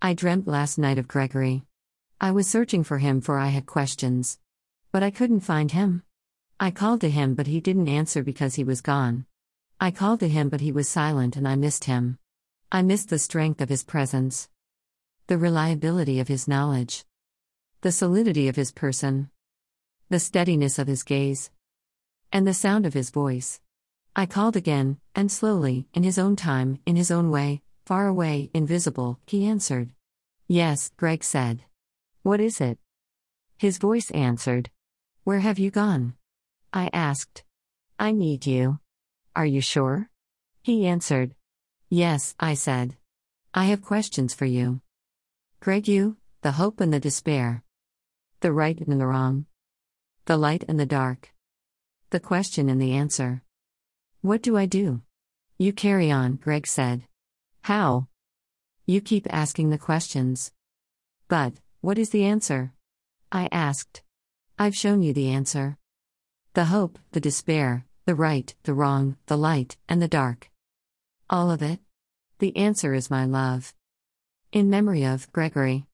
I dreamt last night of Gregory. I was searching for him for I had questions. But I couldn't find him. I called to him, but he didn't answer because he was gone. I called to him, but he was silent, and I missed him. I missed the strength of his presence, the reliability of his knowledge, the solidity of his person, the steadiness of his gaze, and the sound of his voice. I called again, and slowly, in his own time, in his own way, far away, invisible, he answered. Yes, Greg said. What is it? His voice answered. Where have you gone? I asked. I need you. Are you sure? He answered. Yes, I said. I have questions for you. Greg, you, the hope and the despair, the right and the wrong, the light and the dark, the question and the answer. What do I do? You carry on, Greg said. How? You keep asking the questions. But, what is the answer? I asked. I've shown you the answer. The hope, the despair, the right, the wrong, the light, and the dark. All of it? The answer is my love. In memory of Gregory.